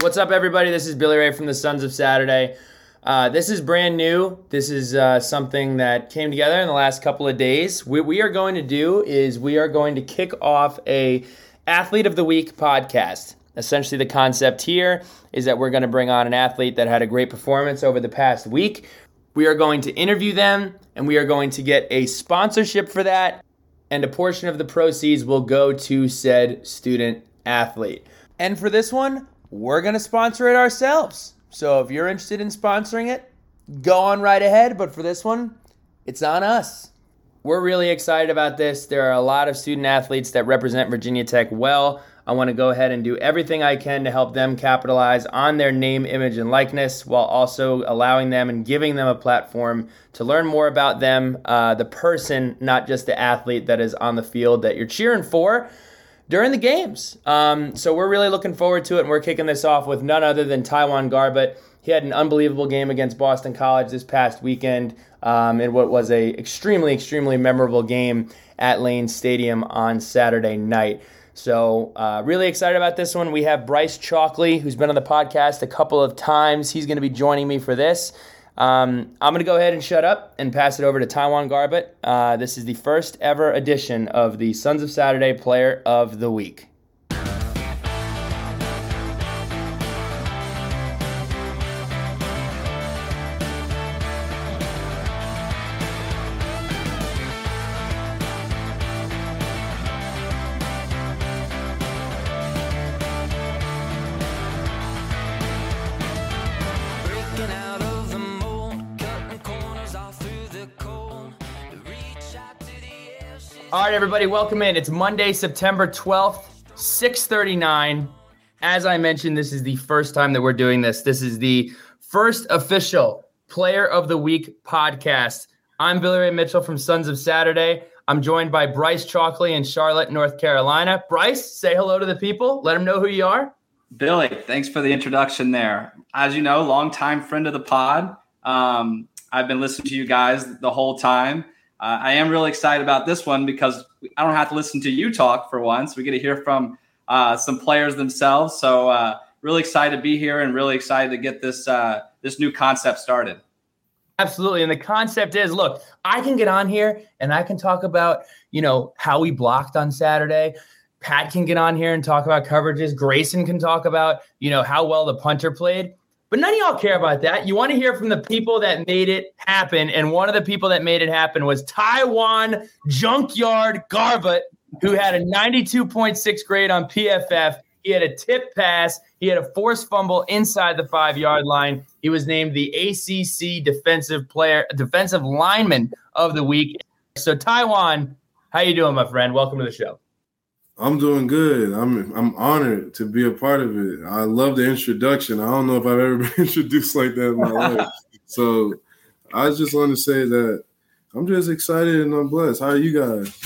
What's up, everybody? This is Billy Ray from the Sons of Saturday. Uh, this is brand new. This is uh, something that came together in the last couple of days. What we are going to do is we are going to kick off a athlete of the week podcast. Essentially, the concept here is that we're going to bring on an athlete that had a great performance over the past week. We are going to interview them, and we are going to get a sponsorship for that, and a portion of the proceeds will go to said student athlete. And for this one, we're going to sponsor it ourselves. So if you're interested in sponsoring it, go on right ahead. But for this one, it's on us. We're really excited about this. There are a lot of student athletes that represent Virginia Tech well. I want to go ahead and do everything I can to help them capitalize on their name, image, and likeness while also allowing them and giving them a platform to learn more about them, uh, the person, not just the athlete that is on the field that you're cheering for during the games. Um, so we're really looking forward to it, and we're kicking this off with none other than TyJuan Garbutt. He had an unbelievable game against Boston College this past weekend um, in what was a extremely, extremely memorable game at Lane Stadium on Saturday night. So, uh, really excited about this one. We have Bryce Chalkley, who's been on the podcast a couple of times. He's going to be joining me for this. Um, I'm going to go ahead and shut up and pass it over to TyJuan Garbutt. Uh, this is the first ever edition of the Sons of Saturday Player of the Week. All right, everybody, welcome in. It's Monday, September 12th, 639. As I mentioned, this is the first time that we're doing this. This is the first official Player of the Week podcast. I'm Billy Ray Mitchell from Sons of Saturday. I'm joined by Bryce Chalkley in Charlotte, North Carolina. Bryce, say hello to the people. Let them know who you are. Billy, thanks for the introduction there. As you know, longtime friend of the pod. Um, I've been listening to you guys the whole time. Uh, I am really excited about this one because I don't have to listen to you talk for once. We get to hear from uh, some players themselves. So uh, really excited to be here and really excited to get this uh, this new concept started. Absolutely, and the concept is: look, I can get on here and I can talk about you know how we blocked on Saturday. Pat can get on here and talk about coverages. Grayson can talk about you know how well the punter played. But none of y'all care about that. You want to hear from the people that made it happen. And one of the people that made it happen was TyJuan Junkyard Garbutt, who had a 92.6 grade on PFF. He had a tip pass. He had a forced fumble inside the five yard line. He was named the ACC Defensive Player, Defensive Lineman of the Week. So TyJuan, how you doing, my friend? Welcome to the show. I'm doing good. I'm I'm honored to be a part of it. I love the introduction. I don't know if I've ever been introduced like that in my life. So I just want to say that I'm just excited and I'm blessed. How are you guys?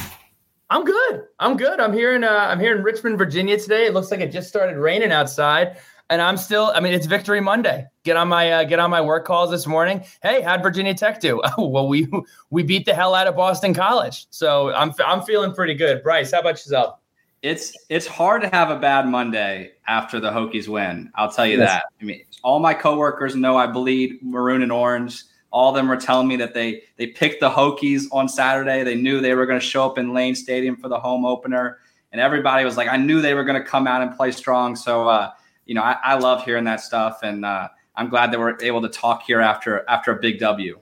I'm good. I'm good. I'm here in uh, I'm here in Richmond, Virginia today. It looks like it just started raining outside, and I'm still. I mean, it's Victory Monday. Get on my uh, get on my work calls this morning. Hey, how'd Virginia Tech do? Oh, well, we we beat the hell out of Boston College, so I'm I'm feeling pretty good. Bryce, how about yourself? It's it's hard to have a bad Monday after the Hokies win. I'll tell you yes. that. I mean, all my coworkers know I bleed maroon and orange. All of them were telling me that they they picked the Hokies on Saturday. They knew they were going to show up in Lane Stadium for the home opener, and everybody was like, I knew they were going to come out and play strong. So, uh, you know, I, I, love hearing that stuff, and uh, I'm glad that we're able to talk here after after a big W.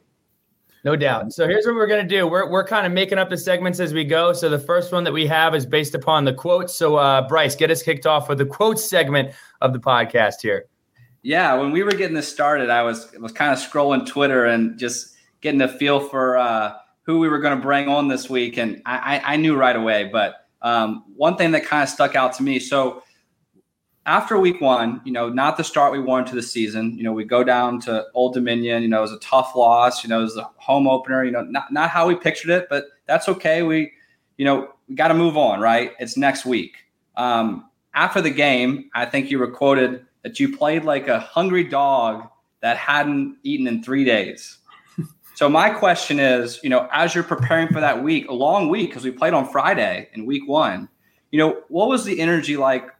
No doubt. So here's what we're going to do. We're, we're kind of making up the segments as we go. So the first one that we have is based upon the quotes. So, uh, Bryce, get us kicked off with the quotes segment of the podcast here. Yeah, when we were getting this started, I was was kind of scrolling Twitter and just getting a feel for uh, who we were going to bring on this week, and I, I, I knew right away. But um, one thing that kind of stuck out to me. So after week one, you know, not the start we wanted to the season. You know, we go down to Old Dominion. You know, it was a tough loss. You know, it was a home opener. You know, not not how we pictured it, but that's okay. We, you know, we got to move on, right? It's next week. Um, after the game, I think you were quoted that you played like a hungry dog that hadn't eaten in three days. so my question is, you know, as you're preparing for that week, a long week because we played on Friday in week one, you know, what was the energy like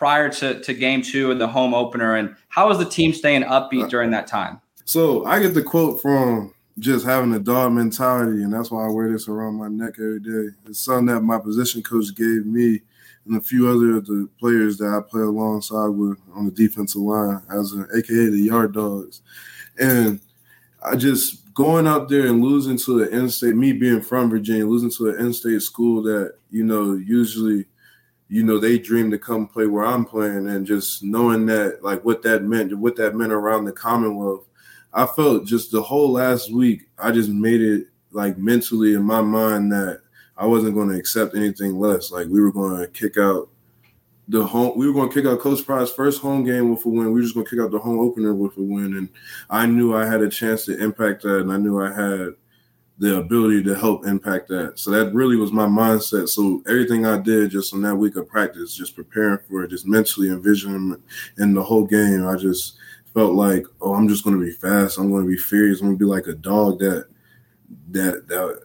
prior to, to game two and the home opener? And how was the team staying upbeat uh, during that time? So I get the quote from just having a dog mentality, and that's why I wear this around my neck every day. It's something that my position coach gave me and a few other of the players that I play alongside with on the defensive line as an AKA the yard dogs. And I just going out there and losing to an in-state, me being from Virginia, losing to an in-state school that, you know, usually, you know, they dream to come play where I'm playing and just knowing that like what that meant, what that meant around the Commonwealth. I felt just the whole last week, I just made it like mentally in my mind that I wasn't going to accept anything less. Like we were going to kick out the home. We were going to kick out Coach Pride's first home game with a win. We were just going to kick out the home opener with a win, and I knew I had a chance to impact that, and I knew I had the ability to help impact that. So that really was my mindset. So everything I did just on that week of practice, just preparing for it, just mentally envisioning in the whole game, I just felt like, oh, I'm just going to be fast. I'm going to be furious. I'm going to be like a dog that that that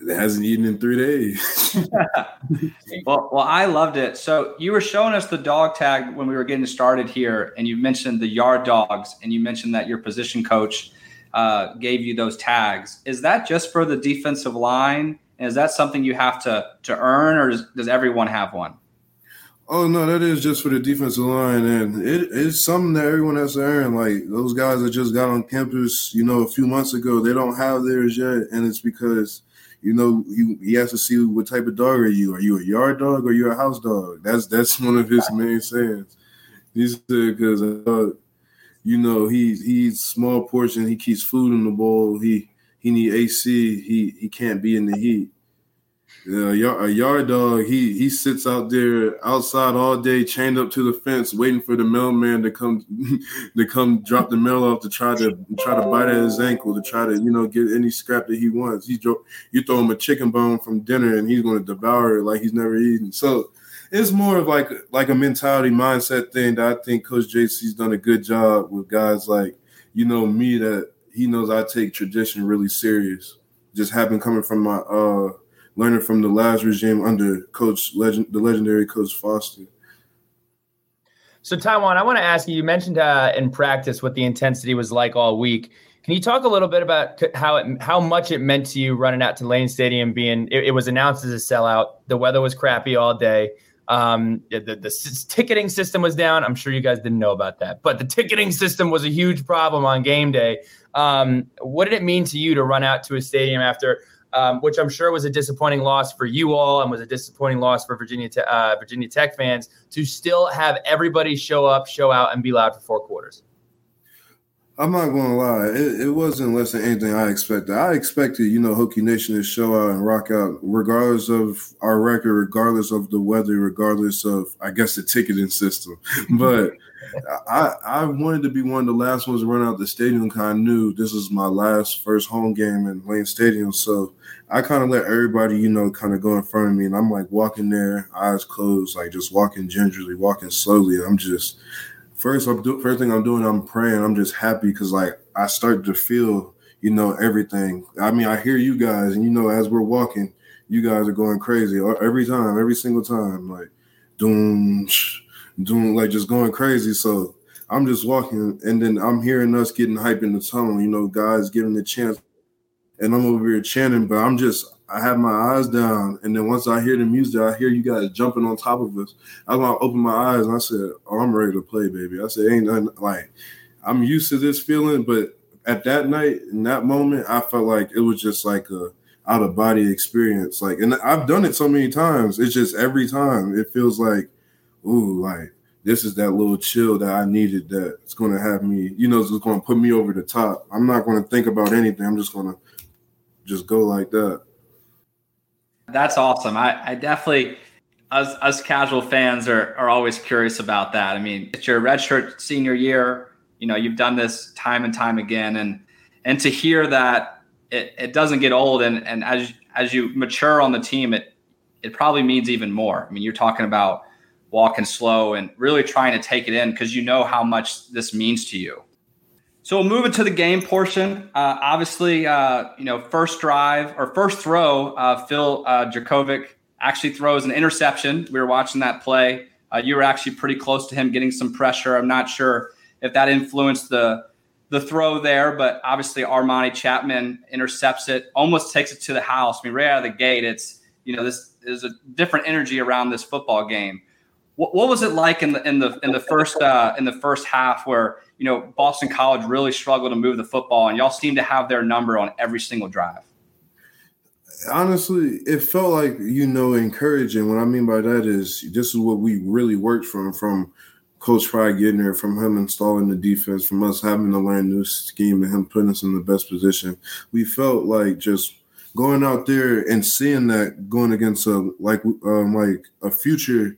it hasn't eaten in three days. well, well, I loved it. So you were showing us the dog tag when we were getting started here, and you mentioned the yard dogs, and you mentioned that your position coach uh, gave you those tags. Is that just for the defensive line? And is that something you have to to earn, or does, does everyone have one? Oh no, that is just for the defensive line, and it, it's something that everyone has to earn. Like those guys that just got on campus, you know, a few months ago, they don't have theirs yet, and it's because you know, he, he has to see what type of dog are you. Are you a yard dog or you a house dog? That's that's one of his main sayings. He said because uh, you know he he eats small portion. He keeps food in the bowl. He he need AC. He he can't be in the heat. Uh, yeah, a yard dog, he he sits out there outside all day, chained up to the fence, waiting for the mailman to come to come drop the mail off to try to try to bite at his ankle to try to you know get any scrap that he wants. He you throw him a chicken bone from dinner and he's going to devour it like he's never eaten. So it's more of like like a mentality mindset thing that I think Coach JC's done a good job with guys like you know me that he knows I take tradition really serious. Just having coming from my uh learning from the last regime under Coach Legend, the legendary Coach Foster. So, TyJuan, I want to ask you. You mentioned uh, in practice what the intensity was like all week. Can you talk a little bit about how it, how much it meant to you running out to Lane Stadium? Being it, it was announced as a sellout. The weather was crappy all day. Um, the, the, ticketing system was down. I'm sure you guys didn't know about that, but the ticketing system was a huge problem on game day. Um, what did it mean to you to run out to a stadium after um, which I'm sure was a disappointing loss for you all and was a disappointing loss for Virginia uh, Virginia Tech fans to still have everybody show up, show out, and be loud for four quarters. I'm not going to lie. It, it, wasn't less than anything I expected. I expected, you know, Hokie Nation to show out and rock out, regardless of our record, regardless of the weather, regardless of, I guess, the ticketing system. But I, I wanted to be one of the last ones to run out the stadium because I knew this was my last first home game in Lane Stadium. So I kind of let everybody, you know, kind of go in front of me, and I'm like walking there, eyes closed, like just walking gingerly, walking slowly. I'm just first, I'm do, first thing I'm doing, I'm praying. I'm just happy because like I start to feel, you know, everything. I mean, I hear you guys, and you know, as we're walking, you guys are going crazy every time, every single time, like doom, doom, like just going crazy. So I'm just walking, and then I'm hearing us getting hype in the tunnel. You know, guys giving the chance and I'm over here chanting, but I'm just I have my eyes down, and then once I hear the music, I hear you guys jumping on top of us. I'm gonna open my eyes and I said, "Oh, I'm ready to play, baby." I said, "Ain't nothing like I'm used to this feeling," but at that night, in that moment, I felt like it was just like a out of body experience. Like, and I've done it so many times. It's just every time it feels like, ooh, like this is that little chill that I needed. That's going to have me, you know, it's to put me over the top. I'm not to think about anything. I'm just to just go like that. That's awesome. I, I definitely, us, us casual fans are, are always curious about that. I mean, it's your redshirt senior year. You know, you've done this time and time again, and and to hear that it, it doesn't get old, and and as as you mature on the team, it it probably means even more. I mean, you're talking about walking slow and really trying to take it in because you know how much this means to you. So we'll move into the game portion. Uh, obviously, uh, you know, first drive or first throw, uh, Phil uh, Jurkovec actually throws an interception. We were watching that play. Uh, you were actually pretty close to him getting some pressure. I'm not sure if that influenced the the throw there, but obviously Armani Chapman intercepts it, almost takes it to the house. I mean, right out of the gate, it's you know this is a different energy around this football game. What, what was it like in the in the in the first uh, in the first half where you know Boston College really struggled to move the football, and y'all seem to have their number on every single drive? honestly, it felt like you know encouraging. What I mean by that is this is what we really worked from from Coach Pry getting there, from him installing the defense, from us having to learn new scheme, and him putting us in the best position. We felt like just going out there and seeing that going against a like um, like a future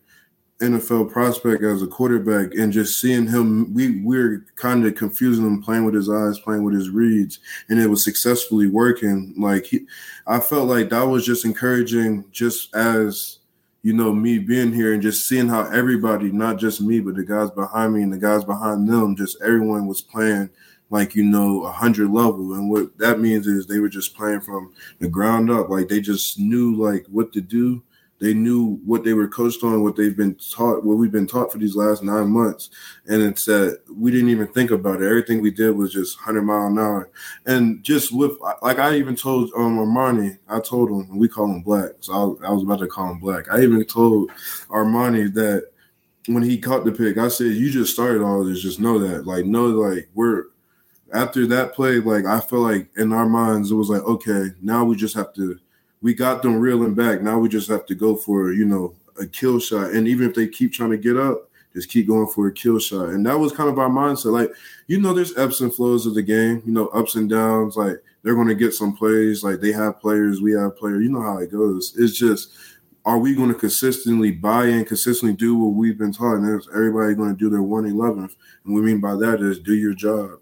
NFL prospect as a quarterback and just seeing him, we we're kind of confusing him playing with his eyes, playing with his reads, and it was successfully working. Like he, I felt like that was just encouraging, just as you know, me being here and just seeing how everybody, not just me, but the guys behind me and the guys behind them, just everyone was playing like you know a hundred level, and what that means is they were just playing from the ground up, like they just knew like what to do they knew what they were coached on, what they've been taught, what we've been taught for these last nine months. And it's that we didn't even think about it. Everything we did was just 100 mile an hour. And just with, like I even told um, Armani, I told him, we call him Black. So I, I was about to call him Black. I even told Armani that when he caught the pick, I said, you just started all this. Just know that. Like, know, like, we're, after that play, like, I feel like in our minds, it was like, okay, now we just have to we got them reeling back. Now we just have to go for you know a kill shot, and even if they keep trying to get up, just keep going for a kill shot. And that was kind of our mindset. Like you know, there's ebbs and flows of the game. You know, ups and downs. Like they're going to get some plays. Like they have players, we have players. You know how it goes. It's just. Are we going to consistently buy in, consistently do what we've been taught? And everybody going to do their 111th. And we mean by that is do your job.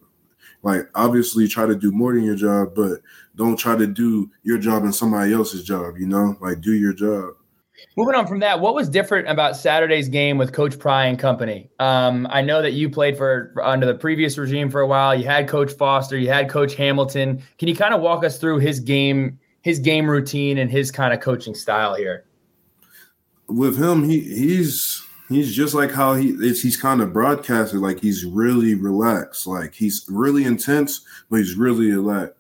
Like, obviously, try to do more than your job, but don't try to do your job and somebody else's job, you know? Like do your job. Moving on from that, what was different about Saturday's game with Coach Pry and company? Um, I know that you played for, for, under the previous regime for a while. You had Coach Foster, you had Coach Hamilton. Can you kind of walk us through his game, his game routine, and his kind of coaching style here? With him, he he's he's just like how he is he's kind of broadcasted like he's really relaxed like he's really intense but he's really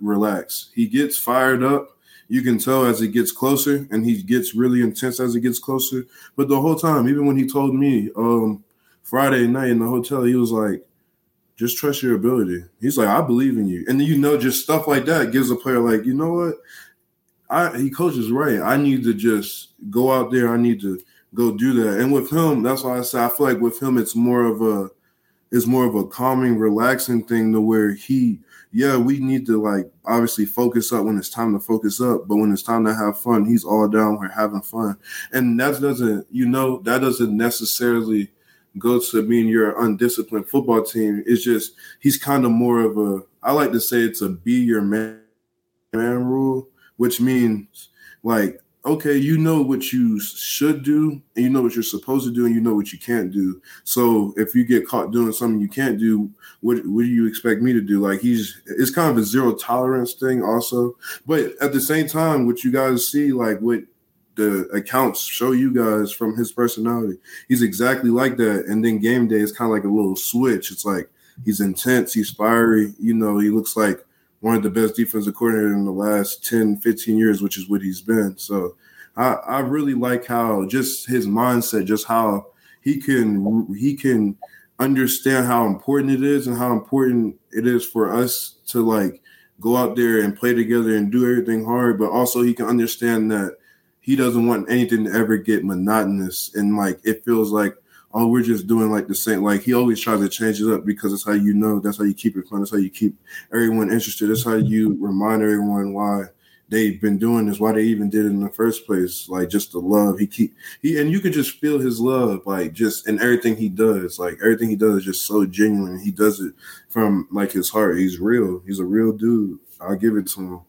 relaxed. He gets fired up you can tell as it gets closer and he gets really intense as it gets closer. But the whole time even when he told me um friday night in the hotel he was like just trust your ability. He's like i believe in you. And you know just stuff like that gives a player like you know what? I he coaches right. I need to just go out there. I need to go do that. And with him, that's why I say I feel like with him it's more of a it's more of a calming, relaxing thing to where he, yeah, we need to like obviously focus up when it's time to focus up, but when it's time to have fun, he's all down. We're having fun, and that doesn't, you know, that doesn't necessarily go to being your undisciplined football team. It's just he's kind of more of a. I like to say it's a be your man, man rule, which means like okay, you know what you should do, and you know what you're supposed to do, and you know what you can't do. So if you get caught doing something you can't do, what what do you expect me to do? Like he's it's kind of a zero tolerance thing, also. But at the same time, what you guys see, like what the accounts show you guys from his personality, he's exactly like that. And then game day is kind of like a little switch. It's like he's intense, he's fiery. You know, he looks like one of the best defensive coordinators in the last 10, 15 years, which is what he's been. So I, I really like how just his mindset, just how he can he can understand how important it is and how important it is for us to like go out there and play together and do everything hard, but also he can understand that he doesn't want anything to ever get monotonous and like it feels like oh, we're just doing like the same. Like he always tries to change it up because that's how you know, that's how you keep it fun, that's how you keep everyone interested, that's how you remind everyone why they've been doing this, why they even did it in the first place. Like just the love he keep he and you can just feel his love, like just in everything he does. Like everything he does is just so genuine. He does it from like his heart. He's real. He's a real dude. I'll give it to him.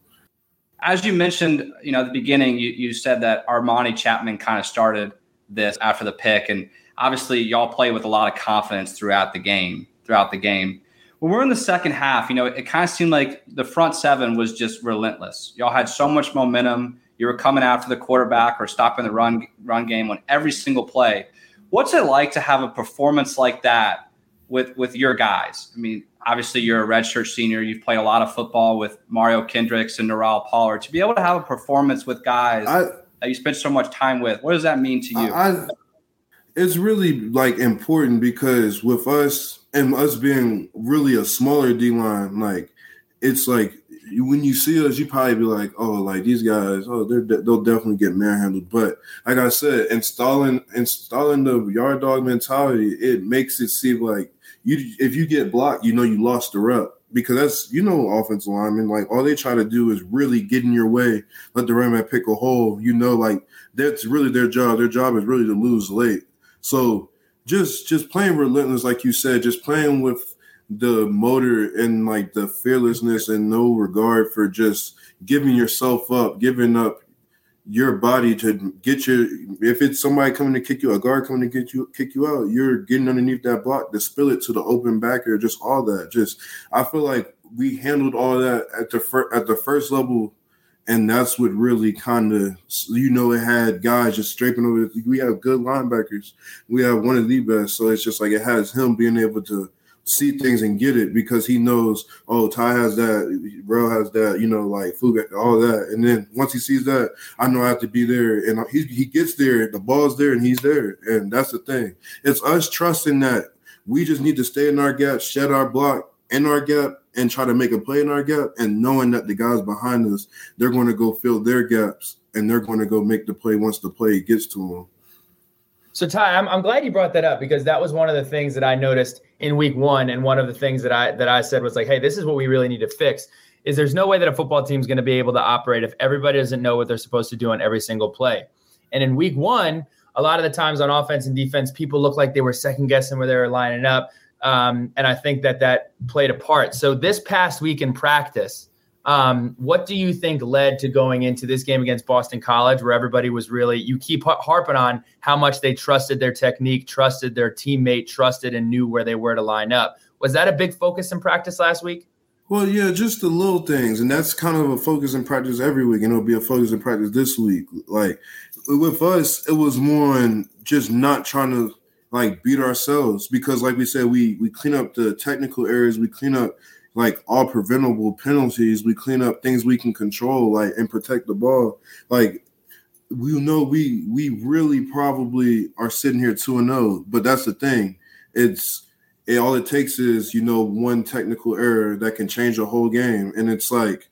As you mentioned, you know, at the beginning, you, you said that Armani Chapman kind of started this after the pick and obviously y'all play with a lot of confidence throughout the game. Throughout the game, when we're in the second half, you know, it kind of seemed like the front seven was just relentless. Y'all had so much momentum. You were coming after the quarterback or stopping the run run game on every single play. What's it like to have a performance like that with with your guys? I mean, obviously you're a redshirt senior. You've played a lot of football with Mario Kendricks and Norell Pollard. To be able to have a performance with guys I, that you spent so much time with, what does that mean to you? I, it's really like important because with us and us being really a smaller D line, like it's like when you see us, you probably be like, oh, like these guys, oh, they're they'll definitely get manhandled. But like I said, installing installing the yard dog mentality, it makes it seem like you if you get blocked, you know you lost the rep because that's you know offensive linemen like all they try to do is really get in your way, let the running back pick a hole. You know, like that's really their job. Their job is really to lose late. So just just playing relentless, like you said, just playing with the motor and like the fearlessness and no regard for just giving yourself up, giving up your body to get your if it's somebody coming to kick you, a guard coming to get you kick you out, you're getting underneath that block to spill it to the open backer, just all that. Just I feel like we handled all that at the fir- at the first level and that's what really kind of you know it had guys just scraping over. We have good linebackers. We have one of the best, so it's just like it has him being able to see things and get it because he knows. Oh, Ty has that. Bro has that. You know, like Fug, all that. And then once he sees that, I know I have to be there. And he he gets there. The ball's there, and he's there. And that's the thing. It's us trusting that we just need to stay in our gap, shed our block in our gap, and try to make a play in our gap and knowing that the guys behind us, they're going to go fill their gaps and they're going to go make the play once the play gets to them. So Ty, I'm, I'm glad you brought that up because that was one of the things that I noticed in week one. And one of the things that I that I said was like, hey, this is what we really need to fix. Is there's no way that a football team is going to be able to operate if everybody doesn't know what they're supposed to do on every single play. And in week one, a lot of the times on offense and defense, people look like they were second guessing where they were lining up. Um, and I think that that played a part. So this past week in practice, um, what do you think led to going into this game against Boston College, where everybody was really, you keep harping on how much they trusted their technique, trusted their teammate, trusted and knew where they were to line up. Was that a big focus in practice last week? Well, yeah, just the little things. And that's kind of a focus in practice every week. And it'll be a focus in practice this week. Like with us, it was more on just not trying to like beat ourselves. Because like we said we we clean up the technical areas we clean up like all preventable penalties. We clean up things we can control like and protect the ball. Like we know we we really probably are sitting here 2 and 0 but that's the thing. It's it, all it takes is you know one technical error that can change a whole game. And it's like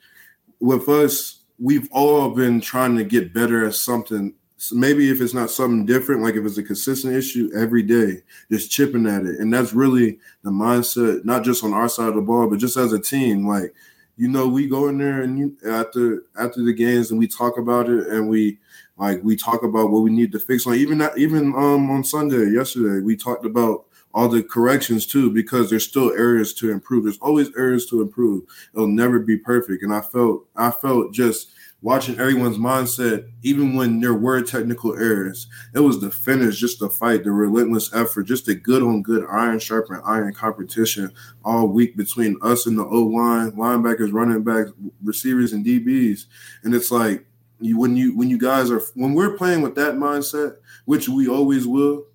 with us we've all been trying to get better at something so maybe if it's not something different, like if it's a consistent issue every day, just chipping at it. And that's really the mindset, not just on our side of the ball, but just as a team. Like, you know, we go in there and you, after after the games and we talk about it and we like we talk about what we need to fix on even that even um on Sunday yesterday we talked about all the corrections too because there's still areas to improve there's always areas to improve it'll never be perfect and i felt i felt just watching everyone's mindset, even when there were technical errors. It was the finish, just the fight, the relentless effort, just the good on good iron sharpen iron competition all week between us and the O line, linebackers, running backs, receivers, and DBs. And it's like you when you when you guys are when we're playing with that mindset, which we always will,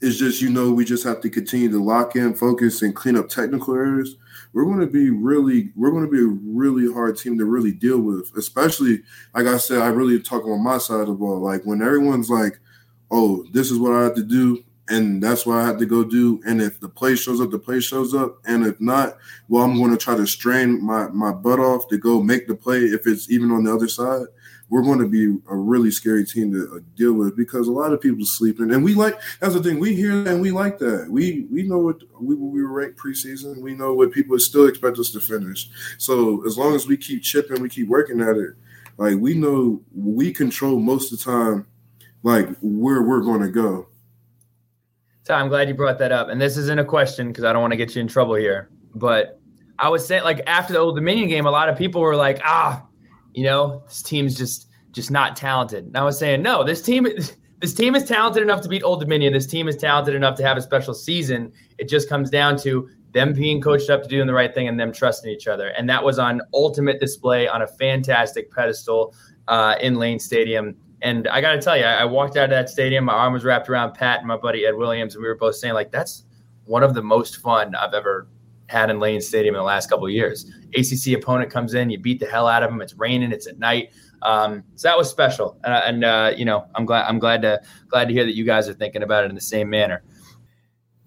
it's just you know we just have to continue to lock in, focus, and clean up technical errors we're going to be really we're going to be a really hard team to really deal with especially like i said i really talk on my side of the ball. Like when everyone's like oh this is what i have to do and that's what i have to go do and if the play shows up the play shows up and if not well i'm going to try to strain my my butt off to go make the play if it's even on the other side we're going to be a really scary team to uh, deal with because a lot of people sleeping, and we like that's the thing we hear and we like that. We we know what we we were ranked preseason. We know what people still expect us to finish. So as long as we keep chipping, we keep working at it. Like we know we control most of the time, like where we're going to go. So I'm glad you brought that up. And this isn't a question because I don't want to get you in trouble here. But I was saying, like after the Old Dominion game, a lot of people were like, ah, you know, this team's just just not talented. And I was saying, no, this team this team is talented enough to beat Old Dominion. This team is talented enough to have a special season. It just comes down to them being coached up to doing the right thing and them trusting each other. And that was on ultimate display on a fantastic pedestal uh, in Lane Stadium. And I got to tell you, I, I walked out of that stadium. My arm was wrapped around Pat and my buddy Ed Williams, and we were both saying like, "That's one of the most fun I've ever had in Lane Stadium in the last couple of years." ACC opponent comes in, you beat the hell out of them. It's raining, it's at night. Um, so that was special, and, and uh, you know, I'm glad I'm glad to glad to hear that you guys are thinking about it in the same manner.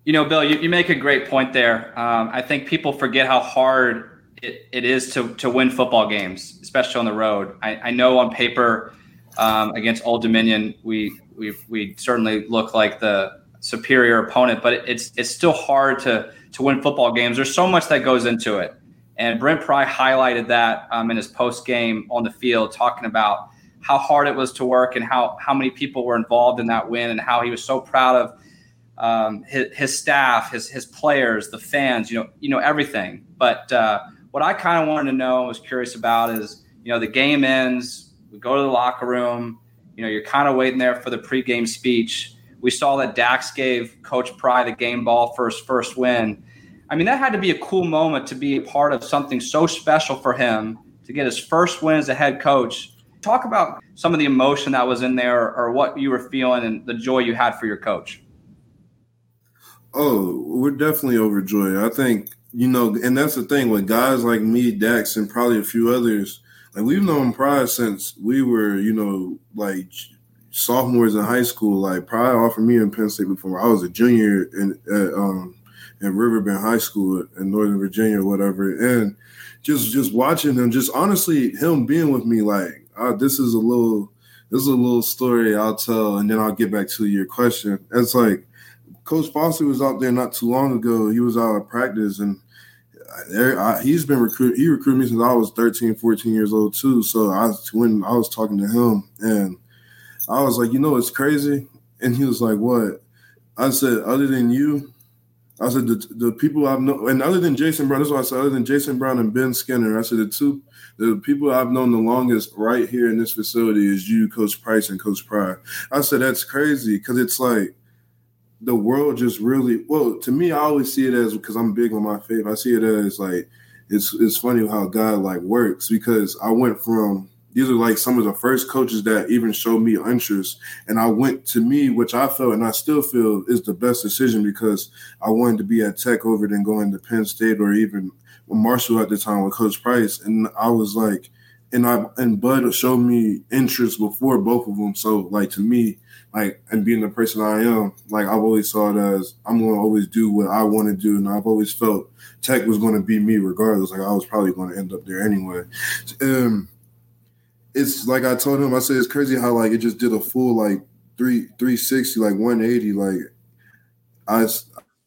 You know, Bill, you, you make a great point there. Um, I think people forget how hard it, it is to, to win football games, especially on the road. I, I know on paper um, against Old Dominion, we, we we certainly look like the superior opponent, but it's it's still hard to to win football games. There's so much that goes into it, and Brent Pry highlighted that um, in his post game on the field, talking about how hard it was to work and how how many people were involved in that win, and how he was so proud of um, his, his staff, his his players, the fans, you know, you know everything. But uh, what I kind of wanted to know, was curious about, is you know the game ends, we go to the locker room, you know, you're kind of waiting there for the pregame speech. We saw that Dax gave Coach Pry the game ball for his first win. I mean, that had to be a cool moment to be a part of something so special for him to get his first win as a head coach. Talk about some of the emotion that was in there or what you were feeling and the joy you had for your coach. Oh, we're definitely overjoyed. I think you know, and that's the thing with guys like me, Dax, and probably a few others. Like we've known Pry since we were, you know, like sophomores in high school. Like Pry offered me in Penn State before I was a junior in at, um, in Riverbend High School in Northern Virginia or whatever, and just just watching him, just honestly him being with me, like this is a little this is a little story I'll tell, and then I'll get back to your question. It's like Coach Foster was out there not too long ago. He was out of practice and I, he's been recruit. He recruited me since I was 13, 14 years old too. So I when I was talking to him and I was like, you know, it's crazy. And he was like, what? I said, other than you, I said the, the people I've known, and other than Jason Brown, that's why I said other than Jason Brown and Ben Skinner, I said the two the people I've known the longest right here in this facility is you, Coach Price, and Coach Pry. I said that's crazy because it's like the world just really well to me i always see it as because i'm big on my faith i see it as like it's it's funny how god like works because i went from these are like some of the first coaches that even showed me interest and i went to me which i felt and i still feel is the best decision because i wanted to be at tech over than going to penn state or even marshall at the time with coach price and i was like and i and bud showed me interest before both of them so like to me like and being the person I am, like I've always saw it as I'm going to always do what I want to do, and I've always felt Tech was going to be me regardless. Like I was probably going to end up there anyway. Um, it's like I told him, I said it's crazy how like it just did a full like three three sixty, like one eighty. Like I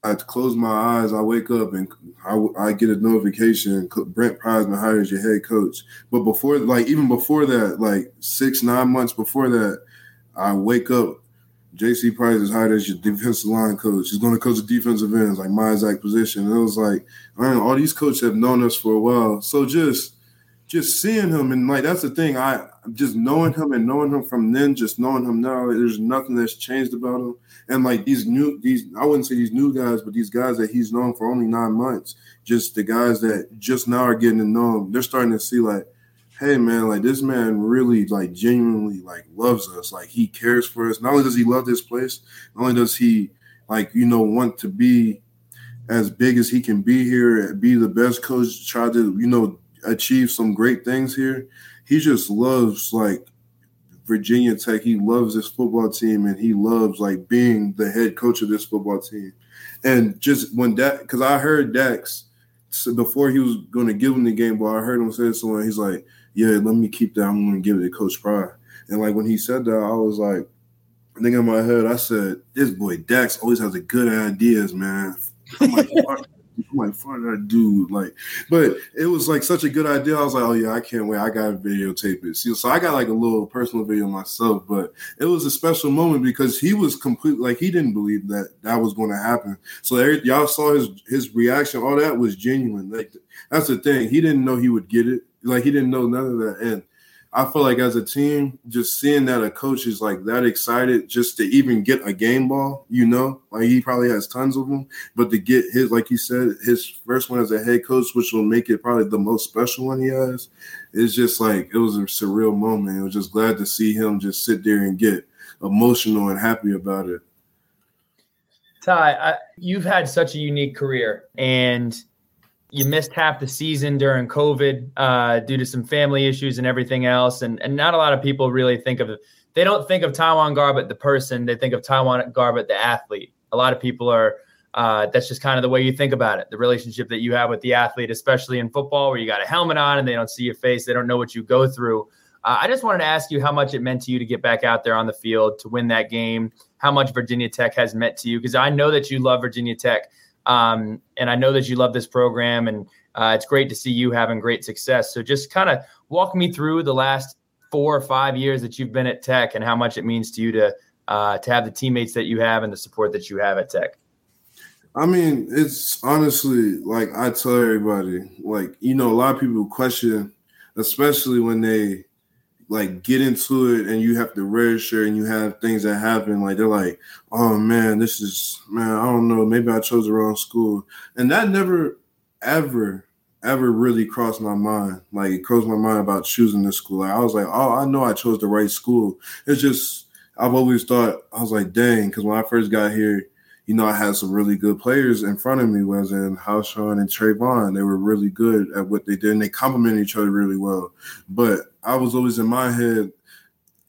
I close my eyes, I wake up and I, I get a notification. Brent Prizman hires your head coach. But before, like even before that, like six nine months before that, I wake up, JC Price is hired as your defensive line coach. He's going to coach the defensive ends, like my exact position. And it was like, man, all these coaches have known us for a while. So just just seeing him and like that's the thing. I just knowing him and knowing him from then, just knowing him now, there's nothing that's changed about him. And like these new these I wouldn't say these new guys, but these guys that he's known for only nine months, just the guys that just now are getting to know him, they're starting to see like hey man, like this man really like genuinely like loves us. Like he cares for us. Not only does he love this place, not only does he like, you know, want to be as big as he can be here, be the best coach, try to, you know, achieve some great things here. He just loves like Virginia Tech. He loves this football team and he loves like being the head coach of this football team. And just when that, because I heard Dax so before he was going to give him the game ball, I heard him say someone, he's like, yeah, let me keep that. I'm going to give it to Coach Pry. And like when he said that, I was like, I think in my head, I said, this boy Dax always has the good ideas, man. I'm like, I'm like, fuck that dude. Like, but it was like such a good idea. I was like, oh yeah, I can't wait. I got to videotape it. So I got like a little personal video myself, but it was a special moment because he was complete. Like he didn't believe that that was going to happen. So y'all saw his his reaction. All that was genuine. Like that's the thing. He didn't know he would get it. Like he didn't know none of that. And I feel like as a team, just seeing that a coach is like that excited just to even get a game ball, you know, like he probably has tons of them, but to get his, like you said, his first one as a head coach, which will make it probably the most special one he has, it's just like it was a surreal moment. It was just glad to see him just sit there and get emotional and happy about it. Ty, I, you've had such a unique career, and you missed half the season during COVID uh, due to some family issues and everything else. And, and not a lot of people really think of they don't think of TyJuan Garbutt the person, they think of TyJuan Garbutt the athlete. A lot of people are uh, that's just kind of the way you think about it. The relationship that you have with the athlete, especially in football, where you got a helmet on and they don't see your face, they don't know what you go through. Uh, I just wanted to ask you how much it meant to you to get back out there on the field to win that game. How much Virginia Tech has meant to you? Because I know that you love Virginia Tech. Um, and I know that you love this program, and uh, it's great to see you having great success. So just kind of walk me through the last four or five years that you've been at Tech and how much it means to you to uh, to have the teammates that you have and the support that you have at Tech. I mean, it's honestly like I tell everybody, like you know, a lot of people question, especially when they like get into it and you have to register and you have things that happen. Like they're like oh man this is man i don't know. Maybe i chose the wrong school. And that never ever ever really crossed my mind. Like it crossed my mind about choosing this school. Like, i was like oh i know i chose the right school. It's just i've always thought i was like dang because when i first got here you know, I had some really good players in front of me, was in Houshun and Trevon. They were really good at what they did, and they complemented each other really well. But I was always in my head,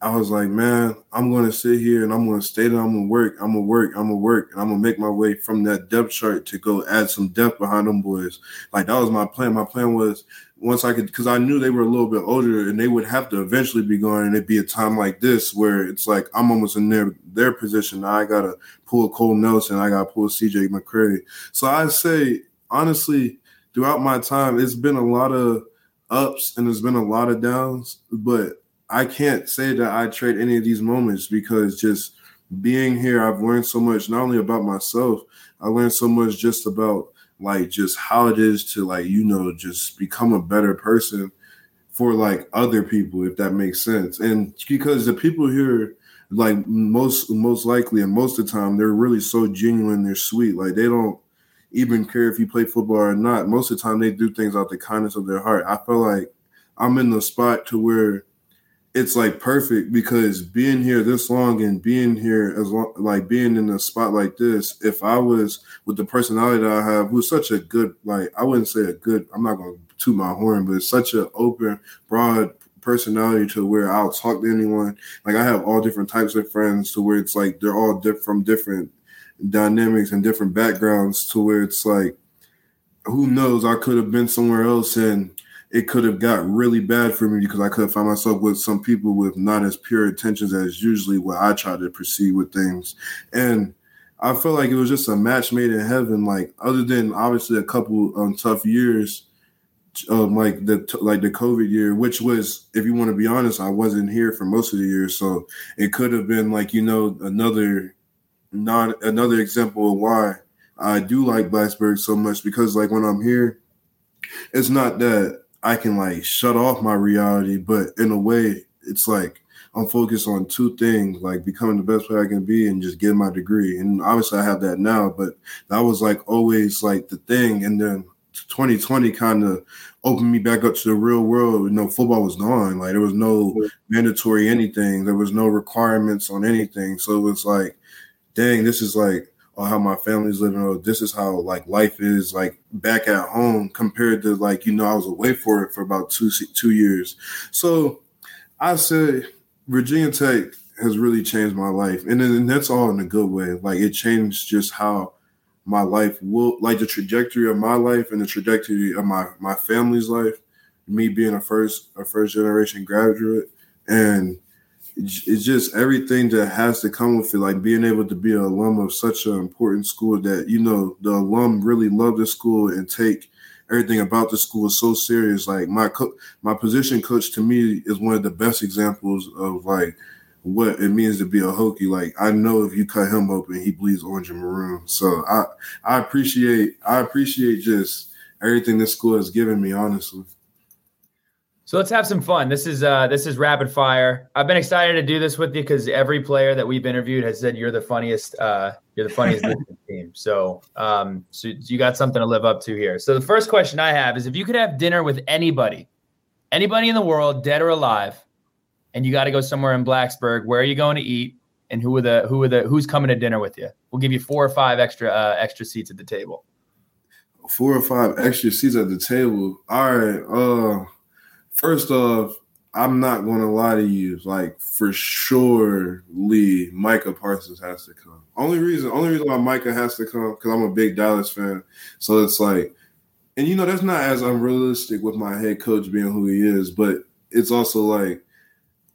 I was like, man, I'm going to sit here and I'm going to stay there. I'm to work. I'm going to work. I'm going to work. And I'm going to make my way from that depth chart to go add some depth behind them boys. Like, that was my plan. My plan was once I could, because I knew they were a little bit older and they would have to eventually be going. And it'd be a time like this where it's like I'm almost in their their position. Now I gotta pull Cole Nelson. I gotta pull CJ McCray. So I say honestly, throughout my time, it's been a lot of ups and there's been a lot of downs. But I can't say that I trade any of these moments because just being here, I've learned so much not only about myself. I learned so much just about like just how it is to like you know just become a better person for like other people if that makes sense and because the people here like most most likely and most of the time they're really so genuine they're sweet like they don't even care if you play football or not. Most of the time they do things out the kindness of their heart. I feel like i'm in the spot to where it's like perfect because being here this long and being here as long like being in a spot like this if i was with the personality that i have who's such a good like i wouldn't say a good i'm not going to toot my horn but such an open broad personality to where i'll talk to anyone. Like i have all different types of friends to where it's like they're all diff- from different dynamics and different backgrounds to where it's like who knows i could have been somewhere else and it could have got really bad for me because I could have found myself with some people with not as pure intentions as usually what I try to proceed with things. And I felt like it was just a match made in heaven. Like other than obviously a couple um, tough years, um, like the like the COVID year, which was, if you want to be honest, I wasn't here for most of the year, so it could have been like you know another non another example of why I do like Blacksburg so much because like when I'm here, it's not that I can like shut off my reality, but in a way, it's like I'm focused on two things, like becoming the best player I can be and just getting my degree. And obviously I have that now, but that was like always like the thing. And then 2020 kind of opened me back up to the real world. You know, football was gone. Like there was no mandatory anything. There was no requirements on anything. So it was like, dang, this is like or how my family's living or this is how like life is like back at home compared to like you know I was away for it for about two two years. So I said Virginia Tech has really changed my life, and and that's all in a good way. Like it changed just how my life will like the trajectory of my life and the trajectory of my my family's life. Me being a first a first generation graduate and it's just everything that has to come with it, like being able to be an alum of such an important school that you know the alum really love the school and take everything about the school so serious. Like my co- my position coach to me is one of the best examples of like what it means to be a Hokie. Like I know if you cut him open, he bleeds orange and maroon. So I I appreciate I appreciate just everything this school has given me, honestly. So let's have some fun. This is uh, this is rapid fire. I've been excited to do this with you because every player that we've interviewed has said you're the funniest. Uh, you're the funniest team. So um, so you got something to live up to here. So the first question I have is if you could have dinner with anybody, anybody in the world, dead or alive, and you got to go somewhere in Blacksburg, where are you going to eat? And who are the who are the who's coming to dinner with you? We'll give you four or five extra uh, extra seats at the table. Four or five extra seats at the table. All right. Uh First off, I'm not going to lie to you. Like for sure, Lee Micah Parsons has to come. Only reason, only reason why Micah has to come because I'm a big Dallas fan. So it's like, and you know that's not as unrealistic with my head coach being who he is, but it's also like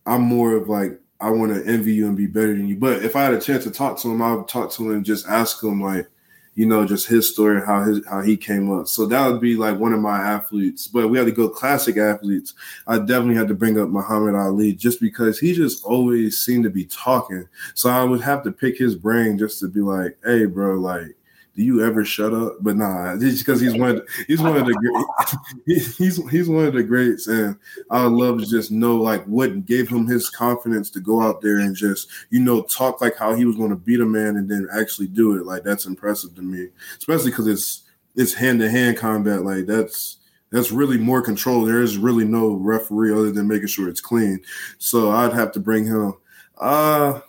I'm more of like I want to envy you and be better than you. But if I had a chance to talk to him, I would talk to him and just ask him like, you know, just his story, how his how he came up. So that would be like one of my athletes. But we had to go classic athletes. I definitely had to bring up Muhammad Ali just because he just always seemed to be talking. So I would have to pick his brain just to be like, hey, bro, like do you ever shut up? But nah, just because he's one, he's one of the great, he's he's one of the greats, and I love to just know like what gave him his confidence to go out there and just you know talk like how he was going to beat a man and then actually do it. Like that's impressive to me, especially because it's it's hand to hand combat. Like that's that's really more control. There is really no referee other than making sure it's clean. So I'd have to bring him. Uh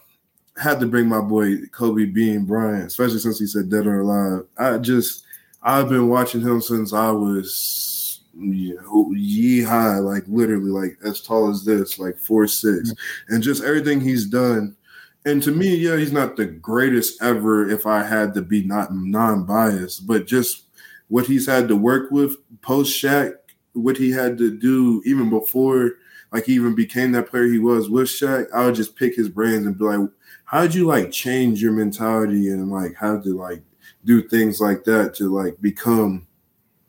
had to bring my boy Kobe Bean Bryant, especially since he said dead or alive. I just I've been watching him since I was yeah, oh, ye high, like literally like as tall as this, like four six, and just everything he's done. And to me, yeah, he's not the greatest ever. If I had to be not non-biased, but just what he's had to work with post Shaq, what he had to do even before, like he even became that player he was with Shaq. I would just pick his brains and be like, how did you like change your mentality and like how to like do things like that to like become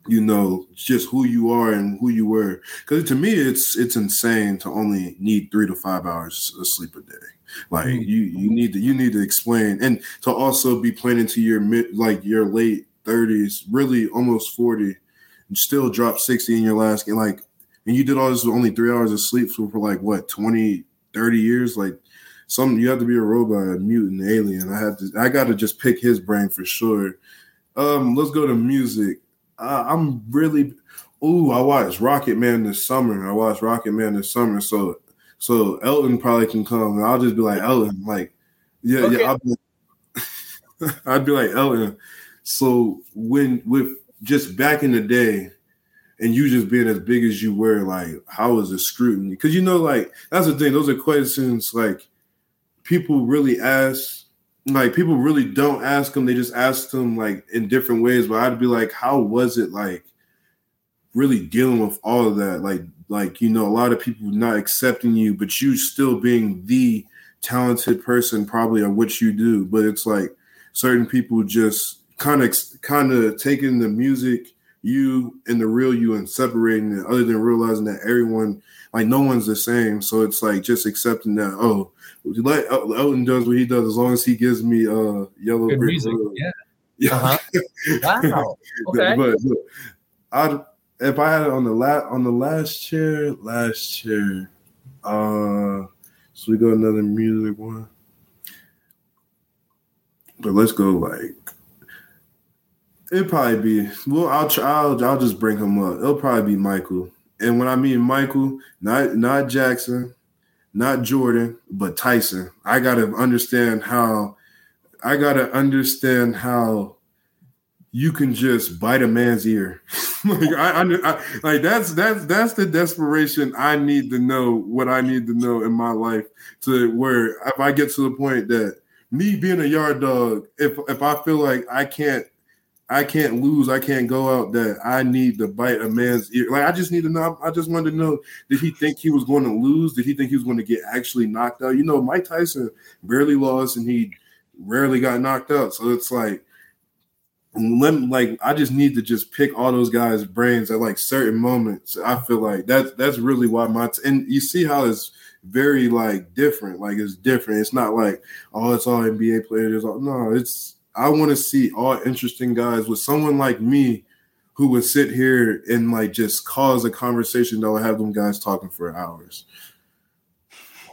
you know just who you are and who you were? Because to me it's it's insane to only need three to five hours of sleep a day. Like mm-hmm. you you need to you need to explain. And to also be playing into your mid like your late 30s really almost 40 and still drop 60 in your last game like and you did all this with only three hours of sleep for, for like what 20 30 years? Like some you have to be a robot, a mutant, alien. I had to I got to just pick his brain for sure. Um, let's go to music. Uh, I'm really ooh, I watched Rocket Man this summer. I watched Rocket Man this summer. So so Elton probably can come and I'll just be like Elton, like yeah, okay. yeah. I'll be, I'd be like Elton. So when with just back in the day, and you just being as big as you were, like how was the scrutiny? Because you know, like that's the thing. Those are questions like people really ask like people really don't ask them they just ask them like in different ways but i'd be like how was it like really dealing with all of that? Like like you know a lot of people not accepting you but you still being the talented person probably on what you do. But it's like certain people just kind of kind of taking the music you and the real you and separating it other than realizing that everyone like no one's the same so it's like just accepting that oh let Elton does what he does as long as he gives me uh yellow Good brick music. road. Yeah. Yeah. Uh-huh. wow. Okay. but, but I if I had it on the last on the last chair, last chair. Uh so we got another music one. But let's go like it'll probably be well. I'll try. I'll, I'll just bring him up. It'll probably be Michael. And when I mean Michael, not not Jackson, not Jordan, but Tyson. I got to understand how I got to understand how you can just bite a man's ear. like I, I, I, like that's that's that's the desperation I need to know what I need to know in my life to where if I get to the point that me being a yard dog, if if I feel like I can't I can't lose. I can't go out that I need to bite a man's ear. Like I just need to know. I just wanted to know: Did he think he was going to lose? Did he think he was going to get actually knocked out? You know, Mike Tyson barely lost, and he rarely got knocked out. So it's like, let like I just need to just pick all those guys' brains at like certain moments. I feel like that's that's really why my t- and you see how it's very like different. Like it's different. It's not like oh, it's all NBA players. All, no, it's I want to see all interesting guys with someone like me who would sit here and like just cause a conversation that would have them guys talking for hours.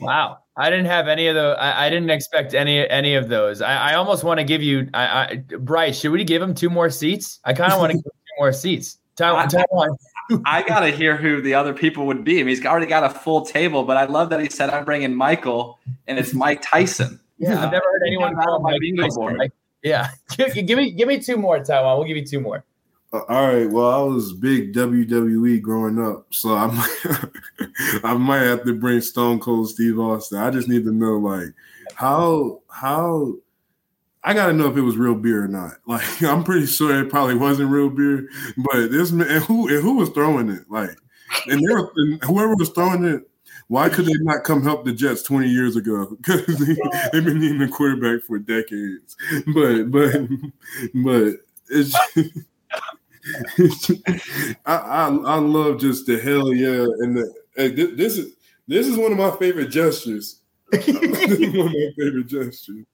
Wow. I didn't have any of those. I, I didn't expect any any of those. I, I almost want to give you, I, I, Bryce. Should we give him two more seats? I kind of want to give him two more seats. TyJuan, TyJuan. I gotta hear who the other people would be. I mean, he's already got a full table, but I love that he said I'm bringing Michael, and it's Mike Tyson. Yeah, I've never heard anyone call Mike Tyson. Like, yeah, give, give me give me two more, TyJuan. We'll give you two more. Uh, all right. Well, I was big WWE growing up, so I might I might have to bring Stone Cold Steve Austin. I just need to know like how how I got to know if it was real beer or not. Like I'm pretty sure it probably wasn't real beer, but this man and who and who was throwing it like and, were, and whoever was throwing it. Why could they not come help the Jets 20 years ago? Because they, they've been needing a quarterback for decades. But but but it's I, I, I love just the hell yeah and the this is this is one of my favorite gestures. one of my favorite gestures.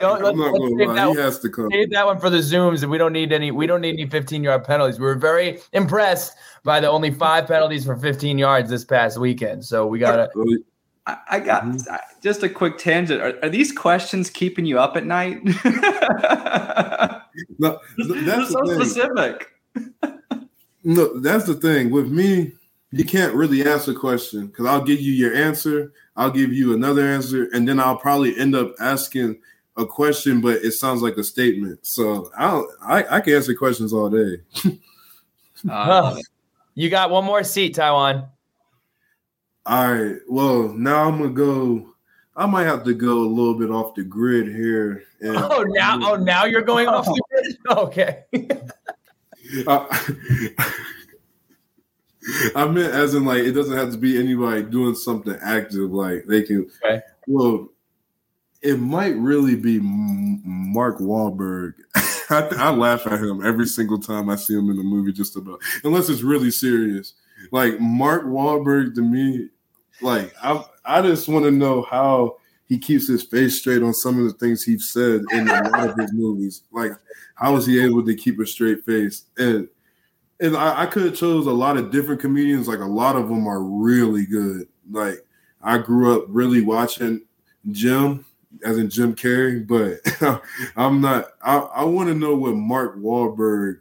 Don't, let's, let's save, that, he has to come. save that one for the zooms, and we don't need any. We don't need any 15 yard penalties. We were very impressed by the only five penalties for 15 yards this past weekend. So we gotta. I, I got mm-hmm. just a quick tangent. Are, are, these questions keeping you up at night? no, that's so specific no, that's the thing with me. You can't really answer a question because I'll give you your answer, I'll give you another answer, and then I'll probably end up asking a question, but it sounds like a statement. So I'll, I I can answer questions all day. uh, you got one more seat, TyJuan. All right. Well, now I'm gonna go. I might have to go a little bit off the grid here. And, oh, now, oh, now you're going off the grid. Okay. Uh, I meant as in like it doesn't have to be anybody doing something active. Like they can. Okay. Well, it might really be Mark Wahlberg. I, I, laugh at him every single time I see him in the movie. Just about unless it's really serious. Like Mark Wahlberg to me, like I I just want to know how he keeps his face straight on some of the things he's said in a lot of his movies. Like how is he able to keep a straight face? And and I, I could have chose a lot of different comedians. Like a lot of them are really good. Like I grew up really watching Jim, as in Jim Carrey, but I'm not. I, I want to know what Mark Wahlberg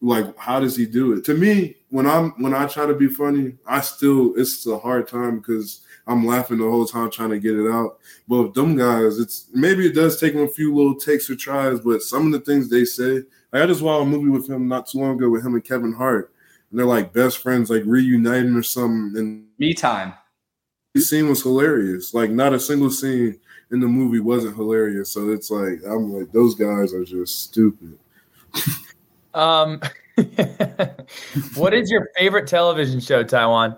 like. How does he do it? To me, when I'm when I try to be funny, I still it's a hard time because I'm laughing the whole time trying to get it out. But with them guys, it's maybe it does take them a few little takes or tries, but some of the things they say, like I just saw a movie with him not too long ago with him and Kevin Hart, and they're like best friends, like reuniting or something. And me time. The scene was hilarious. Like not a single scene in the movie wasn't hilarious. So it's like I'm like those guys are just stupid. um, what is your favorite television show, TyJuan?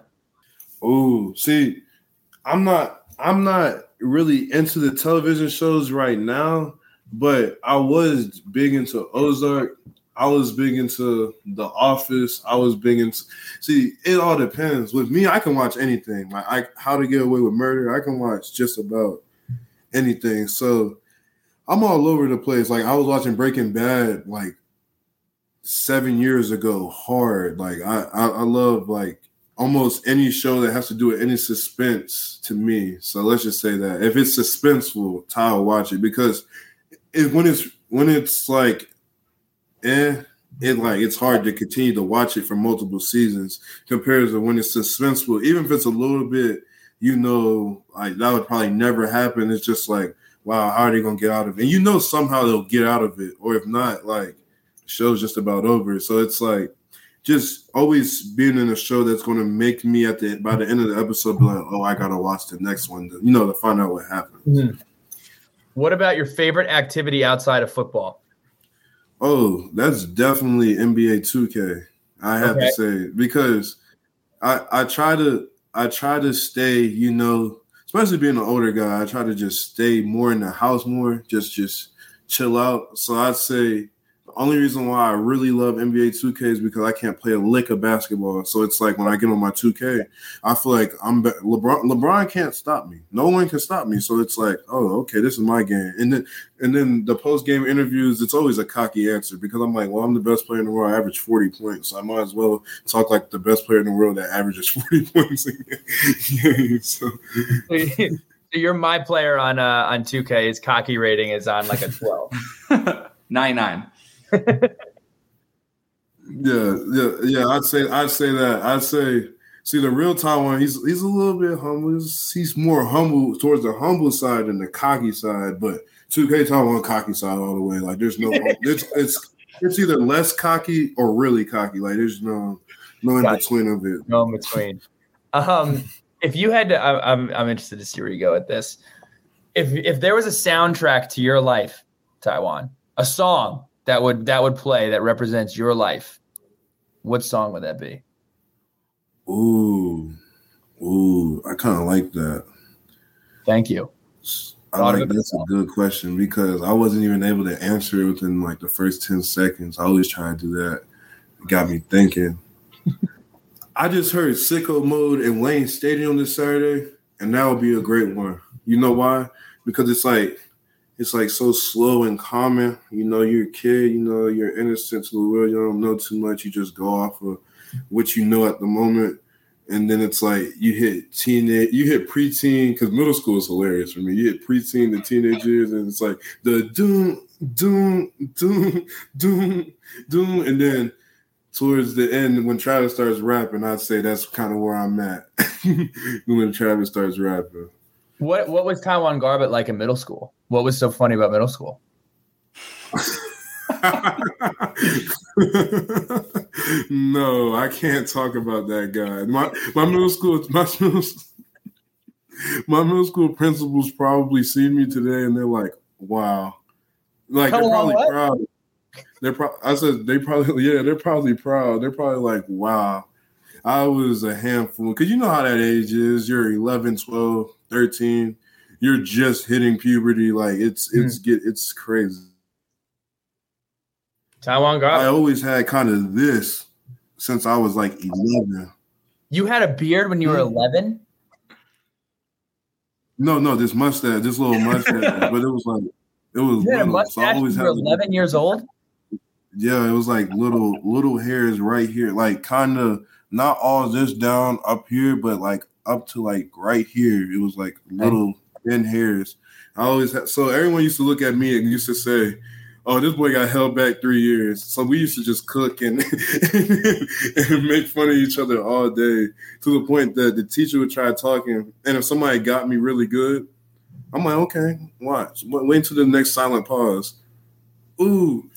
Oh, see, I'm not I'm not really into the television shows right now, but I was big into Ozark. I was big into The Office. I was big into see. It all depends. With me, I can watch anything. Like I, How to Get Away with Murder. I can watch just about anything. So I'm all over the place. Like I was watching Breaking Bad like seven years ago. Hard. Like I, I, I love like almost any show that has to do with any suspense to me. So let's just say that if it's suspenseful, Ty will watch it because it, when it's when it's like, eh, it like it's hard to continue to watch it for multiple seasons compared to when it's suspenseful. Even if it's a little bit, you know, like that would probably never happen. It's just like, wow, how are they gonna get out of it? And you know, somehow they'll get out of it, or if not, like, the show's just about over. So it's like just always being in a show that's going to make me at the by the end of the episode be like, oh, I gotta watch the next one, to, you know, to find out what happens. Mm-hmm. What about your favorite activity outside of football? Oh, that's definitely NBA 2K. I have okay. to say because I I try to I try to stay, you know, especially being an older guy, I try to just stay more in the house more, just just chill out. So I'd say only reason why I really love NBA 2K is because I can't play a lick of basketball. So it's like when I get on my 2K, I feel like I'm be- LeBron. LeBron can't stop me. No one can stop me. So it's like, oh, okay, this is my game. And then and then the post game interviews, it's always a cocky answer because I'm like, well, I'm the best player in the world. I average 40 points. So I might as well talk like the best player in the world that averages 40 points. so. you're my player on uh, on 2K. His cocky rating is on like a 12. nine nine. yeah, yeah, yeah. I'd say I'd say that. I'd say see the real TyJuan. He's he's a little bit humble. He's, he's more humble towards the humble side than the cocky side. But 2K TyJuan cocky side all the way. Like there's no it's it's it's either less cocky or really cocky. Like there's no no in between of it. No in between. Um, if you had to, I, I'm I'm interested to see where you go with this. If if there was a soundtrack to your life, TyJuan, a song that would that would play that represents your life, what song would that be? Ooh, ooh, I kind of like that. Thank you. I like that's a good question because I wasn't even able to answer it within like the first 10 seconds. I always try to do that. It got me thinking. I just heard Sicko Mode in Lane Stadium this Saturday, and that would be a great one. You know why? Because it's like it's like so slow and calming. You know, you're a kid, you know, you're innocent to the world, you don't know too much, you just go off of what you know at the moment. And then it's like you hit teenage, you hit preteen, because middle school is hilarious for me. You hit preteen, the teenage years, and it's like the doom, doom, doom, doom, doom. And then towards the end, when Travis starts rapping, I'd say that's kind of where I'm at. when Travis starts rapping. What what was TyJuan Garbutt like in middle school? What was so funny about middle school? no, I can't talk about that guy. My my middle school my middle, my middle school principals probably see me today and they're like, "Wow." Like they're probably what? proud. They're pro- I said they probably yeah, they're probably proud. They're probably like, "Wow." I was a handful cuz you know how that age is. You're 11, 12, 13, you're just hitting puberty. Like it's it's mm. get it's crazy. TyJuan got. I always had kind of this since I was like 11. You had a beard when you were hmm. 11. No, no, this mustache, this little mustache, but it was like it was. You had a mustache so I always you were 11 years old. Yeah, it was like little little hairs right here, like kind of not all this down up here, but like up to like right here. It was like little thin hairs. I always had, so everyone used to look at me and used to say, "Oh, this boy got held back three years." So we used to just cook and and make fun of each other all day to the point that the teacher would try talking, and if somebody got me really good, I'm like, "Okay, watch. Wait until the next silent pause." Ooh,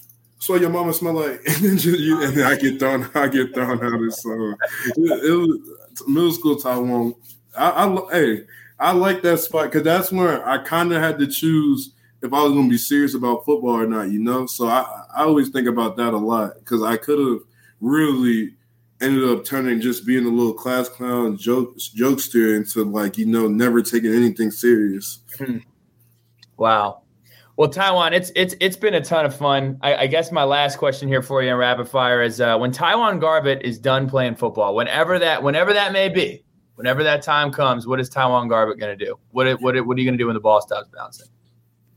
so your mama smell like, and then, just, you, and then I get thrown, I get thrown out of so it, it was middle school TyJuan. I, I hey, I like that spot because that's where I kind of had to choose if I was going to be serious about football or not. You know, so I I always think about that a lot because I could have really ended up turning just being a little class clown joke jokester into like you know never taking anything serious. Hmm. Wow. Well, TyJuan, it's it's it's been a ton of fun. I, I, guess my last question here for you in rapid fire is: uh, when TyJuan Garbutt is done playing football, whenever that whenever that may be, whenever that time comes, what is TyJuan Garbutt going to do? What it, what it, what are you going to do when the ball stops bouncing?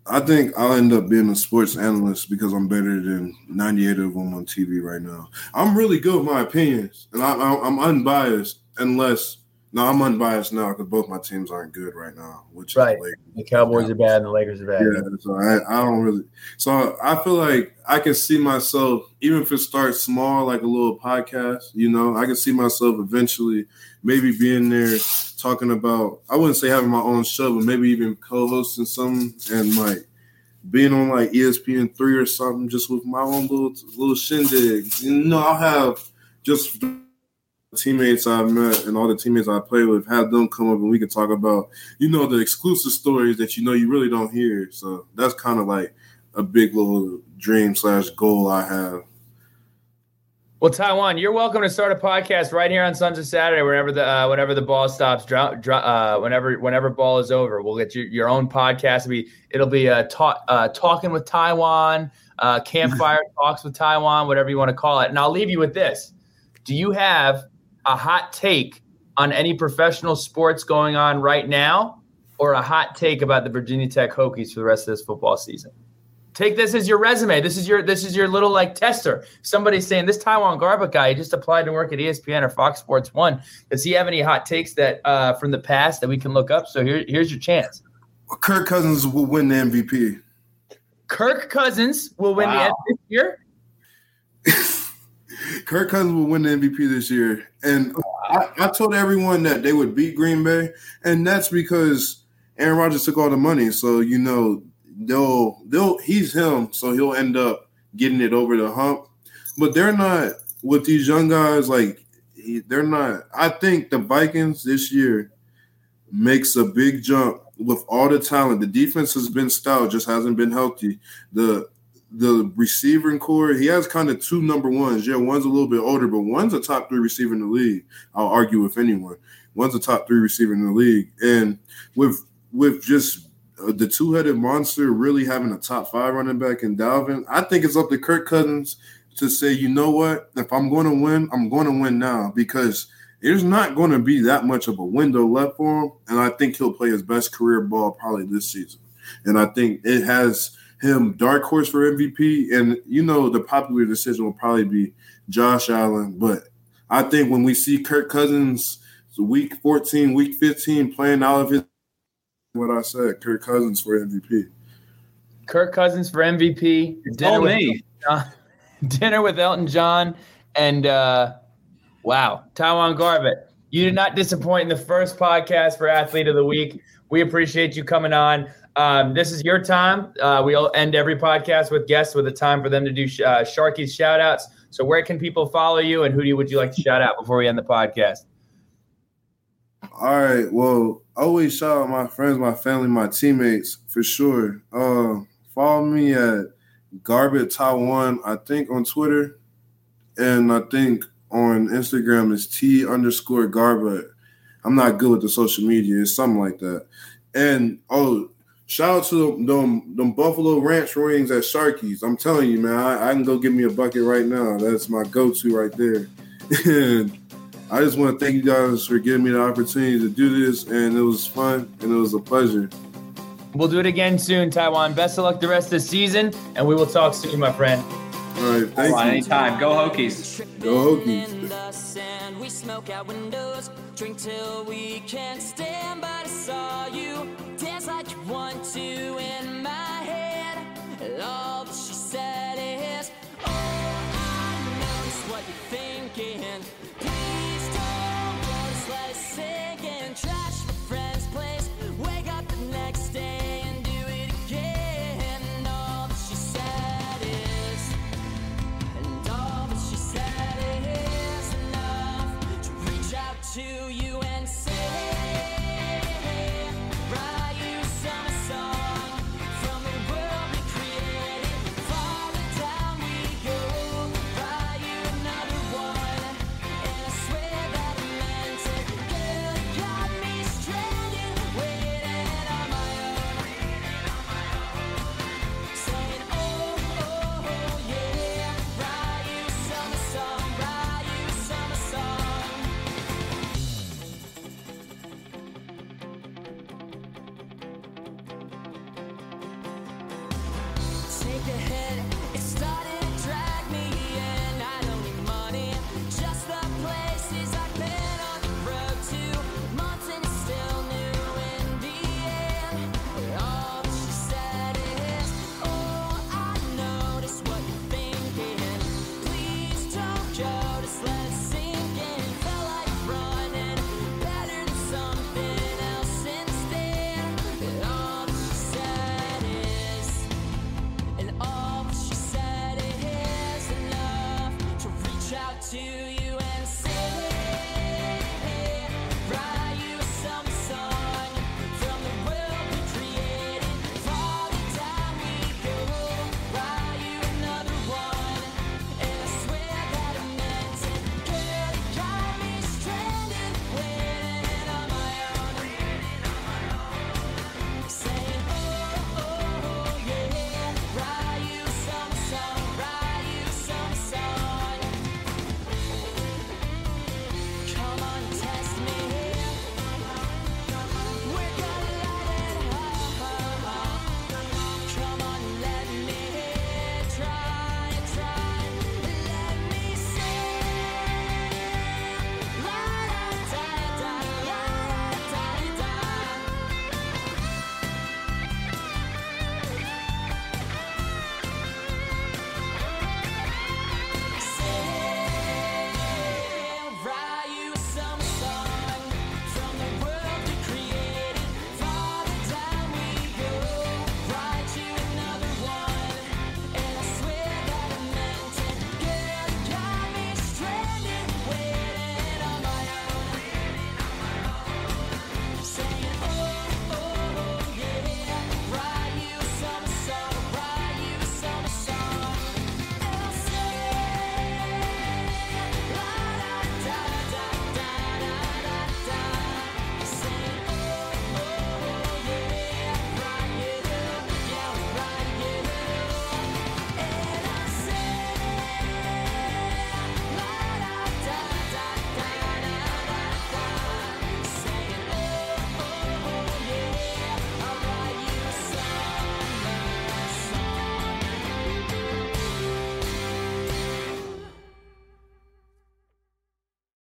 I think I'll end up being a sports analyst because I'm better than 98 of them on TV right now. I'm really good with my opinions, and I, I, am unbiased unless no, I'm unbiased now because both my teams aren't good right now. Which right, the, the Cowboys are bad and the Lakers are bad. Yeah, so I, I don't really. So I feel like I can see myself, even if it starts small, like a little podcast. You know, I can see myself eventually, maybe being there talking about. I wouldn't say having my own show, but maybe even co-hosting something and like being on like ESPN three or something, just with my own little little shindig. You know, I'll have just teammates I've met and all the teammates I play with, have them come up and we can talk about, you know, the exclusive stories that you know you really don't hear. So that's kind of like a big little dream slash goal I have. Well, TyJuan, you're welcome to start a podcast right here on Sons of Saturday. Whenever the uh, whenever the ball stops, drop, drop, uh, whenever whenever ball is over, we'll get your, your own podcast. It'll be it'll be uh, talk, uh, talking with TyJuan, uh, campfire talks with TyJuan, whatever you want to call it. And I'll leave you with this: Do you have a hot take on any professional sports going on right now, or a hot take about the Virginia Tech Hokies for the rest of this football season? Take this as your resume. This is your this is your little like tester. Somebody's saying this TyJuan Garbutt guy he just applied to work at ESPN or Fox Sports One. Does he have any hot takes that uh, from the past that we can look up? So here, here's your chance. Kirk Cousins will win the MVP. Kirk Cousins will win wow. the MVP this year. Kirk Cousins will win the MVP this year, and I, I told everyone that they would beat Green Bay, and that's because Aaron Rodgers took all the money. So you know they'll they'll he's him, so he'll end up getting it over the hump. But they're not with these young guys. Like they're not. I think the Vikings this year makes a big jump with all the talent. The defense has been stout, just hasn't been healthy. The the receiving core, he has kind of two number ones. Yeah, one's a little bit older, but one's a top three receiver in the league. I'll argue with anyone. One's a top three receiver in the league, and with with just uh, the two headed monster really having a top five running back in Dalvin, I think it's up to Kirk Cousins to say, you know what, if I'm going to win, I'm going to win now because there's not going to be that much of a window left for him. And I think he'll play his best career ball probably this season. And I think it has him dark horse for MVP. And, you know, the popular decision will probably be Josh Allen. But I think when we see Kirk Cousins week 14, week 15 playing out of his what I said. Kirk Cousins for MVP. Kirk Cousins for MVP. Dinner with, me. dinner with Elton John and uh, wow, TyJuan Garbutt. You did not disappoint in the first podcast for Athlete of the Week. We appreciate you coming on. Um, this is your time. Uh, we'll end every podcast with guests with a time for them to do uh, Sharky's shout outs. So, where can people follow you and who do you, would you like to shout out before we end the podcast? All right. Well, always shout out my friends, my family, my teammates for sure. Uh, follow me at Garbutt TyJuan, I think on Twitter, and I think on Instagram is T underscore Garbutt. I'm not good with the social media. It's something like that. And oh, shout out to them, them, them Buffalo Ranch rings at Sharky's. I'm telling you, man, I, I, can go get me a bucket right now. That's my go-to right there. and I just want to thank you guys for giving me the opportunity to do this, and it was fun and it was a pleasure. We'll do it again soon, TyJuan. Best of luck the rest of the season, and we will talk soon, my friend. All right, thank you. Anytime. Go Hokies. Go Hokies. We smoke out windows, drink till we can't stand. But I saw you dance like you want to in my head. All that she said is,